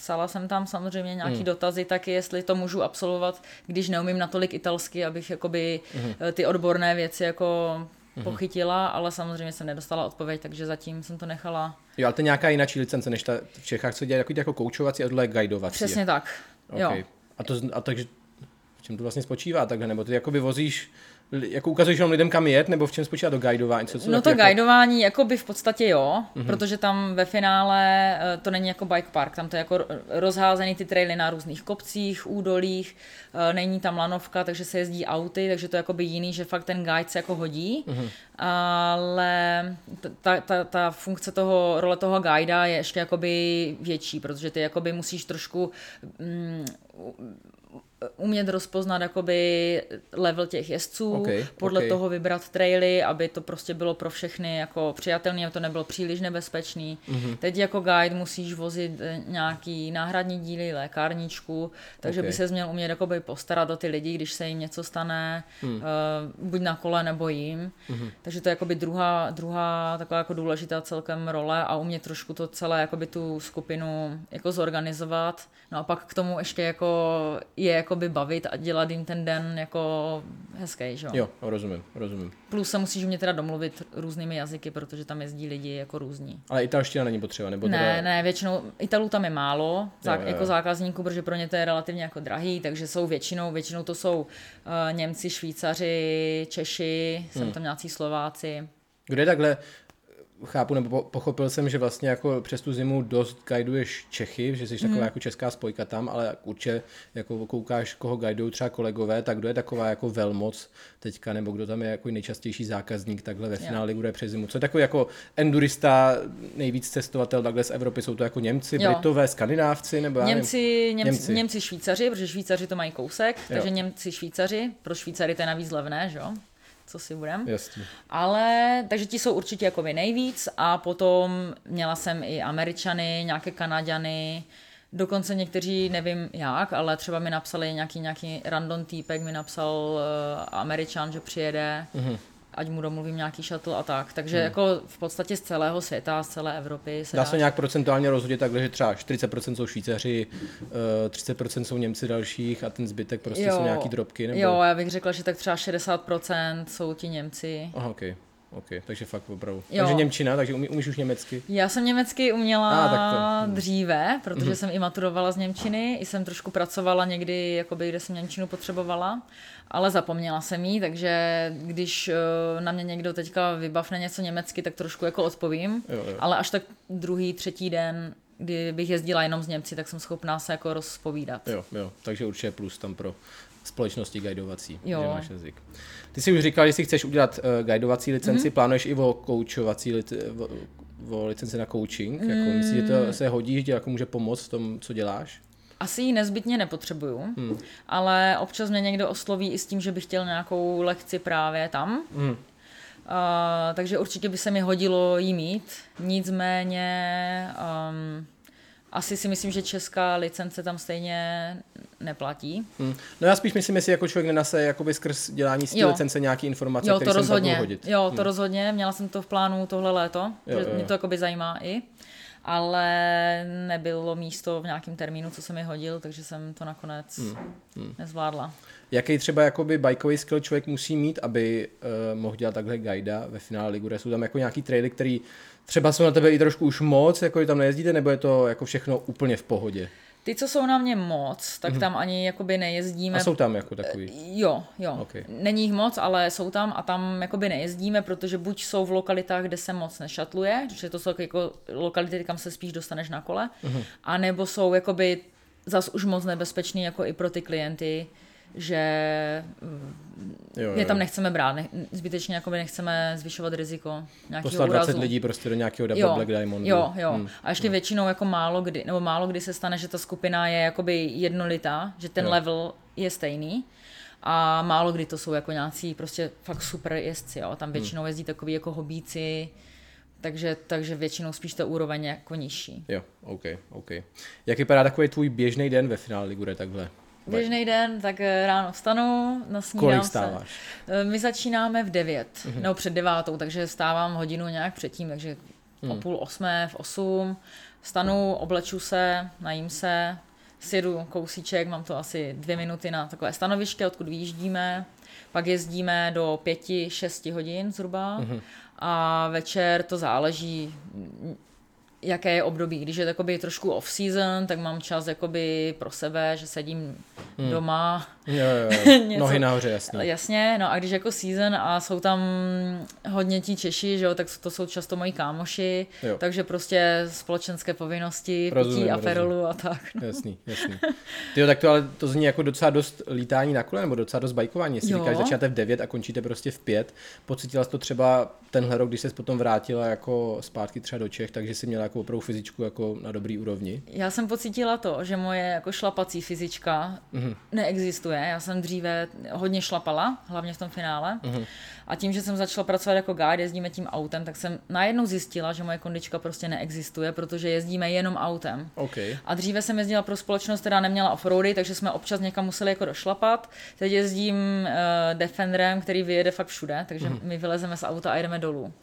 psala jsem tam samozřejmě nějaký hmm. dotazy taky, jestli to můžu absolvovat, když neumím natolik italsky, abych jakoby hmm. ty odborné věci jako hmm. pochytila, ale samozřejmě jsem nedostala odpověď, takže zatím jsem to nechala. Jo, ale to je nějaká jiná licence než ta v Čechách, co dělají jako, jako koučovací a tohle guidovací. Přesně tak, okay. jo. A, to, a takže v čem to vlastně spočívá takhle, nebo ty jakoby vozíš jako ukazuješ jenom lidem, kam jet, nebo v čem spočívá to guidování? Co, co no to jako... guidování, jako by v podstatě jo, mm-hmm. protože tam ve finále eh, to není jako bike park, tam to je jako rozházený ty traily na různých kopcích, údolích, eh, není tam lanovka, takže se jezdí auty, takže to je jako by jiný, že fakt ten guide se jako hodí, mm-hmm. ale ta, ta, ta funkce toho, role toho guida je ještě jakoby větší, protože ty jakoby musíš trošku mm, umět rozpoznat jakoby level těch jezdců, Okay, podle okay. toho vybrat traily, aby to prostě bylo pro všechny jako přijatelné, aby to nebylo příliš nebezpečný. Mhm. Teď jako guide musíš vozit eh, nějaký náhradní díly, lékárničku, takže Okay. by se měl umět jakoby postarat o ty lidi, když se jim něco stane, Hmm. uh, buď na kole nebo jim. Mhm. Takže to je jakoby druhá, druhá taková jako důležitá celkem role a umět trošku to celé jakoby tu skupinu jako zorganizovat. No a pak k tomu ještě jako je jakoby bavit a dělat jim ten den jako hezký, že jo? Jo, rozumím, rozumím. Plus se musíš umět teda domluvit různými jazyky, protože tam jezdí lidi jako různí. Ale italština není potřeba, nebo Ne, teda... ne, většinou Italů tam je málo, zá, Jo, jo, jo. jako zákazníků, protože pro ně to je relativně jako drahý, takže jsou většinou, většinou to jsou uh, Němci, Švýcaři, Češi, Hmm. jsou tam nějací Slováci. Kde takhle chápu, nebo po- pochopil jsem, že vlastně jako přes tu zimu dost guiduješ Čechy, že jsi taková Hmm. jako česká spojka tam, ale určitě jako koukáš, koho guidují třeba kolegové, tak kdo je taková jako velmoc teďka, nebo kdo tam je jako nejčastější zákazník takhle ve finále Ligure přes zimu. Co je takový jako endurista, nejvíc cestovatel takhle z Evropy, jsou to jako Němci, Jo. Britové, Skandinávci, nebo já nevím. Němci, Němci, Němci. Němci. Němci, Švýcaři, protože Švýcaři to mají kousek, takže Jo. Němci, Švýcaři, pro Švýcary to je navíc levné, že jo? Co si budem. Jasně. Ale, takže ti jsou určitě jakoby nejvíc a potom měla jsem i Američany, nějaké Kanaďany, dokonce někteří, nevím jak, ale třeba mi napsali nějaký, nějaký random týpek, mi napsal uh, Američan, že přijede, Mhm. Ať mu domluvím nějaký shuttle a tak. Takže jako v podstatě z celého světa, z celé Evropy se Dá dá se nějak procentuálně rozhodit takhle, že třeba 40% jsou Švýcaři, eh, 30% jsou Němci dalších a ten zbytek prostě jsou nějaký drobky? Nebo... Jo, já bych řekla, že tak třeba 60% jsou ti Němci. Aha, ok. Ok, takže fakt opravdu. Jo. Takže Němčina, takže umí, umíš už německy? Já jsem německy uměla Ah, tak to- hm. dříve, protože jsem i maturovala z Němčiny, i jsem trošku pracovala někdy, jakoby, kde jsem Němčinu potřebovala, ale zapomněla jsem jí, takže když eh, na mě někdo teďka vybavne něco německy, tak trošku jako odpovím, Jo, jo. ale až tak druhý, třetí den, kdy bych jezdila jenom z Němci, tak jsem schopná se jako rozpovídat. Jo, jo, takže určitě plus tam pro společnosti guidovací, Jo. že máš jazyk. Ty jsi už říkal, že si chceš udělat uh, guidovací licenci, Mhm. mm-hmm. plánuješ i o koučovací lic, o, o licenci na coaching, mm. jako myslíš, že to se hodí, že ti jako může pomoct v tom, co děláš? Asi ji nezbytně nepotřebuju, hmm. ale občas mě někdo osloví i s tím, že by chtěl nějakou lekci právě tam. Mm. Uh, takže určitě by se mi hodilo jí mít. Nicméně um, asi si myslím, že česká licence tam stejně neplatí. Mm. No já spíš myslím, jestli jako člověk nenase jakoby skrz dělání z té licence nějaký informace, Jo, které to rozhodně. hodit. Jo, to Mm. rozhodně. Měla jsem to v plánu tohle léto, Jo, že jo, mě to jakoby zajímá i. Ale nebylo místo v nějakém termínu, co se mi hodil, takže jsem to nakonec Hmm. nezvládla. Jaký třeba jakoby bajkový skill člověk musí mít, aby uh, mohl dělat takhle guida ve finále Ligure? Jsou tam jako nějaký traily, který třeba jsou na tebe i trošku už moc, jako tam nejezdíte, nebo je to jako všechno úplně v pohodě? Ty, co jsou na mě moc, tak tam ani jakoby nejezdíme. A jsou tam jako takový. Jo, jo. Ok. Není jich moc, ale jsou tam a tam jakoby nejezdíme, protože buď jsou v lokalitách, kde se moc nešatluje, že to jsou jako lokality, kam se spíš dostaneš na kole, Mhm. a nebo jsou jakoby zas už moc nebezpečný jako i pro ty klienty, že Jo, je jo. tam nechceme brát, ne, zbytečně jakoby nechceme zvyšovat riziko nějakého Poslat úrazu. 20 lidí prostě do nějakého double Jo, Black Diamondu. jo, jo. Hmm. A ještě většinou jako málo kdy, nebo málo kdy se stane, že ta skupina je jakoby jednolitá, že ten Jo. level je stejný. A málo kdy to jsou jako nějací prostě fakt super jezdci, jo. Hmm. Tam většinou jezdí takový jako hobíci, takže, takže většinou spíš ta úroveň je jako nižší. Jo, OK, OK. Jak vypadá takový tvůj běžný den ve finále Ligure takhle? Běžný den, tak eh, ráno vstanu, nasnídám Kolik se. stáváš? Eh, My začínáme v 9, Mhm. mm-hmm. nebo před devátou, takže stávám hodinu nějak předtím, takže Hmm. o půl osmé, v osm. Stanu, obleču se, najím se, sjedu kousíček, mám to asi dvě minuty na takové stanoviště, odkud vyjíždíme. Pak jezdíme do pěti, šesti hodin zhruba. Mhm. Mm-hmm. A večer to záleží, mm, jaké je období. Když je takoby trošku off-season, tak mám čas jakoby pro sebe, že sedím Hmm. doma, Jo, jo, jo. Nohy nahoře, jasně. Jasně, no a když jako season a jsou tam hodně ti Češi, že jo, tak to jsou často moji kámoši, Jo. takže prostě společenské povinnosti, Rozumím, pití aperolu a tak. No. Jasný, jasný. Tyjo, tak to ale to zní jako docela dost lítání na kole, nebo docela dost bajkování. Jestli říkáš, začínáte v 9 a končíte prostě v 5, pocítila jsi to třeba tenhle rok, když se potom vrátila jako zpátky třeba do Čech, takže jsi měla nějakou opravdu fyzičku jako na dobrý úrovni? Já jsem pocítila to, že moje jako šlapací fyzička mm-hmm. neexistuje. Já jsem dříve hodně šlapala, hlavně v tom finále. Mm-hmm. A tím, že jsem začala pracovat jako guide, jezdíme tím autem, tak jsem najednou zjistila, že moje kondička prostě neexistuje, protože jezdíme jenom autem. Okay. A dříve jsem jezdila pro společnost, která neměla offroady, takže jsme občas někam museli jako došlapat. Teď jezdím uh, Defenderem, který vyjede fakt všude, takže mm-hmm. my vylezeme z auta a jdeme dolů.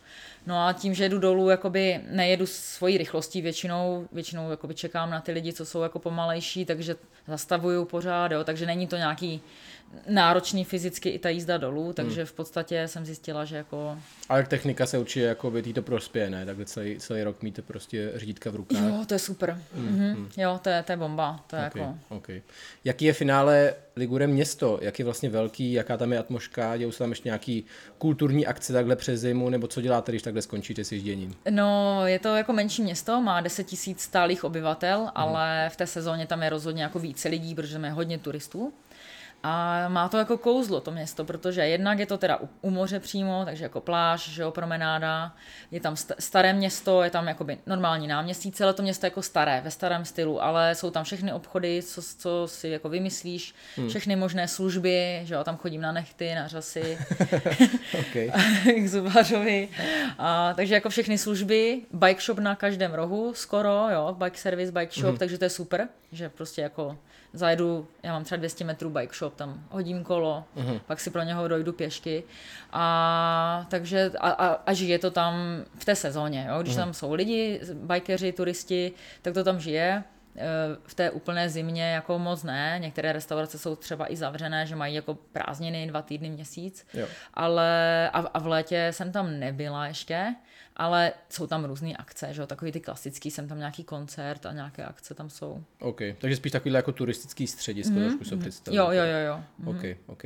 No a tím, že jedu dolů, jakoby nejedu svojí rychlostí většinou, většinou jakoby čekám na ty lidi, co jsou jako pomalejší, takže zastavuju pořád, jo, takže není to nějaký náročný fyzicky i ta jízda dolů, takže hmm. v podstatě jsem zjistila, že jako... Ale technika se určitě jako by to prospěje, ne? Takhle celý, celý rok míte prostě řídka v rukách. Jo, to je super. Hmm. Mm-hmm. Jo, to je, to je bomba. To je okay, jako... okay. Jaký je finále Ligure město? Jak je vlastně velký? Jaká tam je atmosféra? Dějou se tam ještě nějaký kulturní akce takhle přes zimu? Nebo co děláte, když takhle skončíte s ježděním? No, je to jako menší město, má 10 tisíc stálých obyvatel, hmm. ale v té sezóně tam je rozhodně jako více lidí, protože máme hodně turistů. A má to jako kouzlo to město, protože jednak je to teda u, u moře přímo, takže jako pláž, že jo, promenáda, je tam staré město, je tam jakoby normální náměstí, celé to město jako staré, ve starém stylu, ale jsou tam všechny obchody, co, co si jako vymyslíš, hmm. všechny možné služby, že jo, tam chodím na nechty, na řasy, k zubářovi, a, takže jako všechny služby, bike shop na každém rohu, skoro, jo, bike service, bike shop, hmm. takže to je super, že prostě jako zajedu, já mám třeba 200 metrů bike shop, tam hodím kolo, uh-huh. pak si pro něho dojdu pěšky a takže a, a, a žije to tam v té sezóně, jo? když uh-huh. tam jsou lidi, bikeři, turisti, tak to tam žije v té úplné zimě jako moc ne. Některé restaurace jsou třeba i zavřené, že mají jako prázdniny dva týdny, měsíc. Jo. Ale a, a v létě jsem tam nebyla ještě ale jsou tam různé akce, že jo, takový ty klasický, jsem tam nějaký koncert a nějaké akce tam jsou. OK, takže spíš takovýhle jako turistický středisko, mm-hmm. trošku se mhm. představit. Jo, jo, jo, jo. Mm-hmm. OK, OK.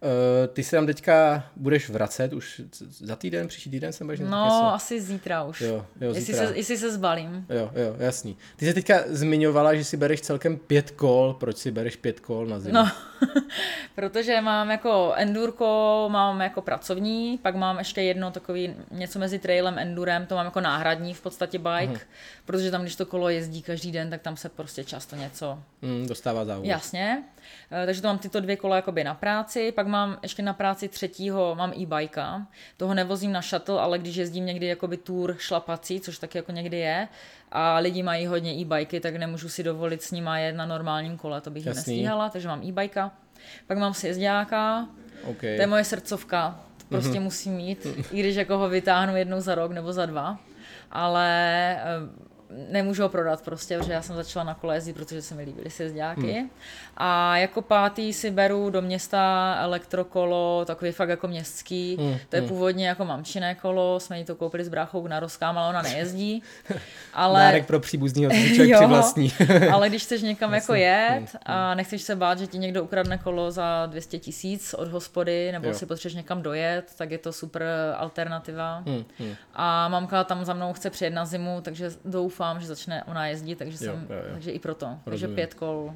Uh, ty se tam teďka budeš vracet už za týden, příští týden jsem budeš No, něco? asi zítra už. Jo, jo, jestli, zítra. Se, jestli se zbalím. Jo, jo, jasný. Ty jsi teďka zmiňovala, že si bereš celkem pět kol. Proč si bereš pět kol na zimu? No, protože mám jako endurko, mám jako pracovní, pak mám ještě jedno takový něco mezi trailem, endurem, to mám jako náhradní v podstatě bike, uh-huh. protože tam, když to kolo jezdí každý den, tak tam se prostě často něco... Mm, dostává závod. Jasně. Eh, takže to mám tyto dvě kola jakoby na práci, pak mám ještě na práci třetího, mám e-bajka, toho nevozím na shuttle, ale když jezdím někdy jakoby tour šlapací, což taky jako někdy je, a lidi mají hodně e-bajky, tak nemůžu si dovolit s nima jet na normálním kole, to bych Jasný. nestíhala, takže mám e-bajka. Pak mám sjezdáka, okay. to je moje srdcovka, to prostě mm-hmm. musím mít, i když jako ho vytáhnu jednou za rok nebo za dva, ale eh, nemůžu ho prodat prostě, protože já jsem začala na kole jezdit, protože se mi líbily sjezdáky. Hmm. A jako pátý si beru do města elektrokolo, takový fakt jako městský. Hmm. To je hmm. původně jako mamčiné kolo, jsme jí to koupili s bráchou na rozkám, ale ona nejezdí. Ale... Dárek pro příbuznýho, člověk vlastní. ale když chceš někam jako jet hmm. a nechceš se bát, že ti někdo ukradne kolo za 200 tisíc od hospody, nebo jo. si potřebuješ někam dojet, tak je to super alternativa. Hmm. Hmm. A mamka tam za mnou chce přijet na zimu, takže doufám, doufám, že začne ona jezdit, takže, jo, jsem, jo, jo. takže i proto. Rozumím. Takže pět kol.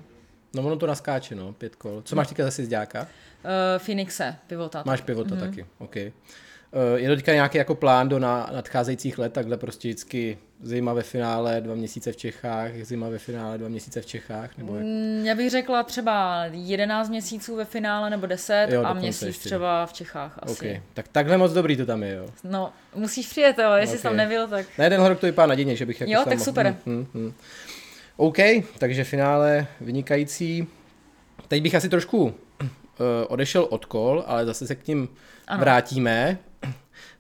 No ono to naskáče, no, pět kol. Co máš teďka zase z děláka? Uh, Phoenixe, pivota. Máš pivota mm-hmm. taky, OK. Uh, je to teďka nějaký jako plán do na, nadcházejících let, takhle prostě vždycky zima ve finále, dva měsíce v Čechách, zima ve finále, dva měsíce v Čechách? Nebo jak? Mm, já bych řekla třeba 11 měsíců ve finále nebo 10 jo, a měsíc ještě. třeba v Čechách asi. Okay. Tak takhle moc dobrý to tam je, jo? No, musíš přijet, jo, jestli okay. jsi tam nebyl, tak... Na jeden rok to vypadá nadějně, že bych jako Jo, tak super. Hmm, hmm, hmm. OK, takže finále vynikající. Teď bych asi trošku uh, odešel od kol, ale zase se k ním ano. vrátíme.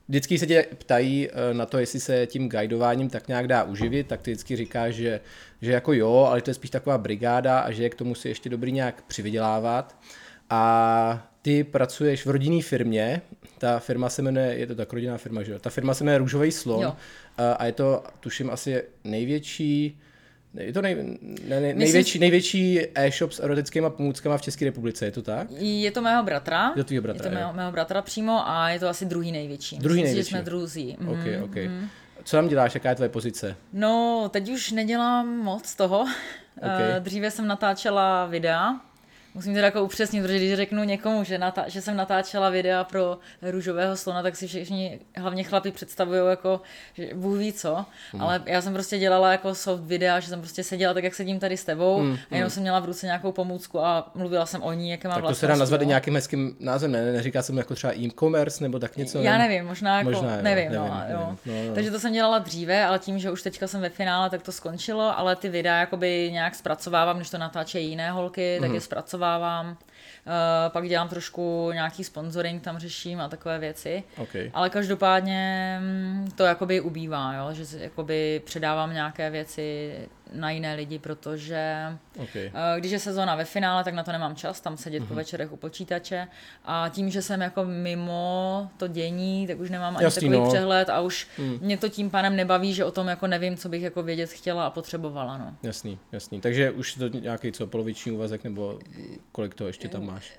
Vždycky se tě ptají eh, na to, jestli se tím guidováním tak nějak dá uživit, tak ty vždycky říkáš, že, že jako jo, ale to je spíš taková brigáda a že je k tomu si ještě dobrý nějak přivydělávat. A ty pracuješ v rodinné firmě, ta firma se jmenuje, je to tak rodinná firma, že jo? Ta firma se jmenuje Růžový slon jo. a je to, tuším, asi největší je to nej, ne, nej, největší, největší e-shop s erotickými pomůckami v České republice, je to tak? Je to mého bratra. Je to tvýho bratra, Je to mého, mého bratra přímo a je to asi druhý největší. Druhý Myslím největší. že jsme druzí. Mm, okay, okay. Mm. Co tam děláš, jaká je tvoje pozice? No, teď už nedělám moc toho. Okay. Dříve jsem natáčela videa, Musím teda jako upřesnit, protože když řeknu někomu, že, natá- že jsem natáčela videa pro růžového slona, tak si všichni, hlavně chlapi, představují jako, že Bůh ví co, hmm. ale já jsem prostě dělala jako soft videa, že jsem prostě seděla tak, jak sedím tady s tebou hmm. a jenom hmm. jsem měla v ruce nějakou pomůcku a mluvila jsem o ní, jaké má Tak to se dá nazvat i nějakým hezkým názvem, ne? Neříká jsem jako třeba e-commerce nebo tak něco? Já nevím, možná jako, možná, jo, nevím, nevím, no, nevím, jo. Nevím. No, no. Takže to jsem dělala dříve, ale tím, že už teďka jsem ve finále, tak to skončilo, ale ty videa jakoby nějak zpracovávám, když to natáčejí jiné holky, tak hmm. je zpracovávám. Uh, pak dělám trošku nějaký sponsoring, tam řeším a takové věci. Okay. Ale každopádně mm, to jakoby ubývá, jo? že jakoby předávám nějaké věci na jiné lidi, protože okay. uh, když je sezóna ve finále, tak na to nemám čas, tam sedět uh-huh. po mhm. večerech u počítače a tím, že jsem jako mimo to dění, tak už nemám ani Jasný, takový no. přehled a už hmm. mě to tím pánem nebaví, že o tom jako nevím, co bych jako vědět chtěla a potřebovala. No. Jasný, jasný. Takže už to nějaký co, poloviční úvazek nebo kolik to ještě tam máš?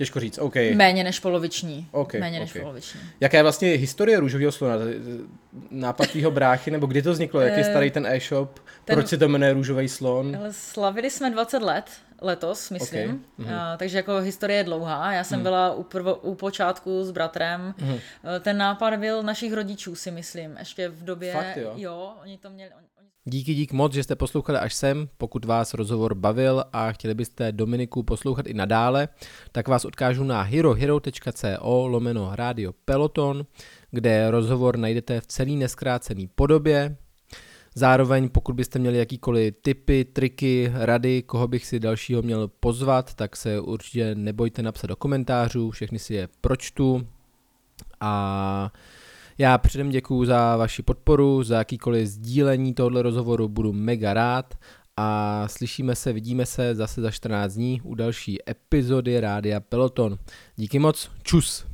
Těžko říct, OK. Méně než poloviční. Okay, Méně okay. než poloviční. Jaká je vlastně historie růžového slona? Nápad tvýho bráchy, nebo kdy to vzniklo? Jak je eh, starý ten e-shop? Ten... Proč se to jmenuje růžový slon? Slavili jsme 20 let letos, myslím. Okay. Uh, takže jako historie je dlouhá. Já jsem hmm. byla u, prvo, u počátku s bratrem. Uh, ten nápad byl našich rodičů, si myslím. Ještě v době... Fakt, jo? jo, oni to měli... Oni... Díky, dík moc, že jste poslouchali až sem. Pokud vás rozhovor bavil a chtěli byste Dominiku poslouchat i nadále, tak vás odkážu na herohero.co lomeno Radio Peloton, kde rozhovor najdete v celý neskrácený podobě. Zároveň pokud byste měli jakýkoliv tipy, triky, rady, koho bych si dalšího měl pozvat, tak se určitě nebojte napsat do komentářů, všechny si je pročtu a já předem děkuji za vaši podporu, za jakýkoliv sdílení tohoto rozhovoru, budu mega rád a slyšíme se, vidíme se zase za 14 dní u další epizody Rádia Peloton. Díky moc, čus!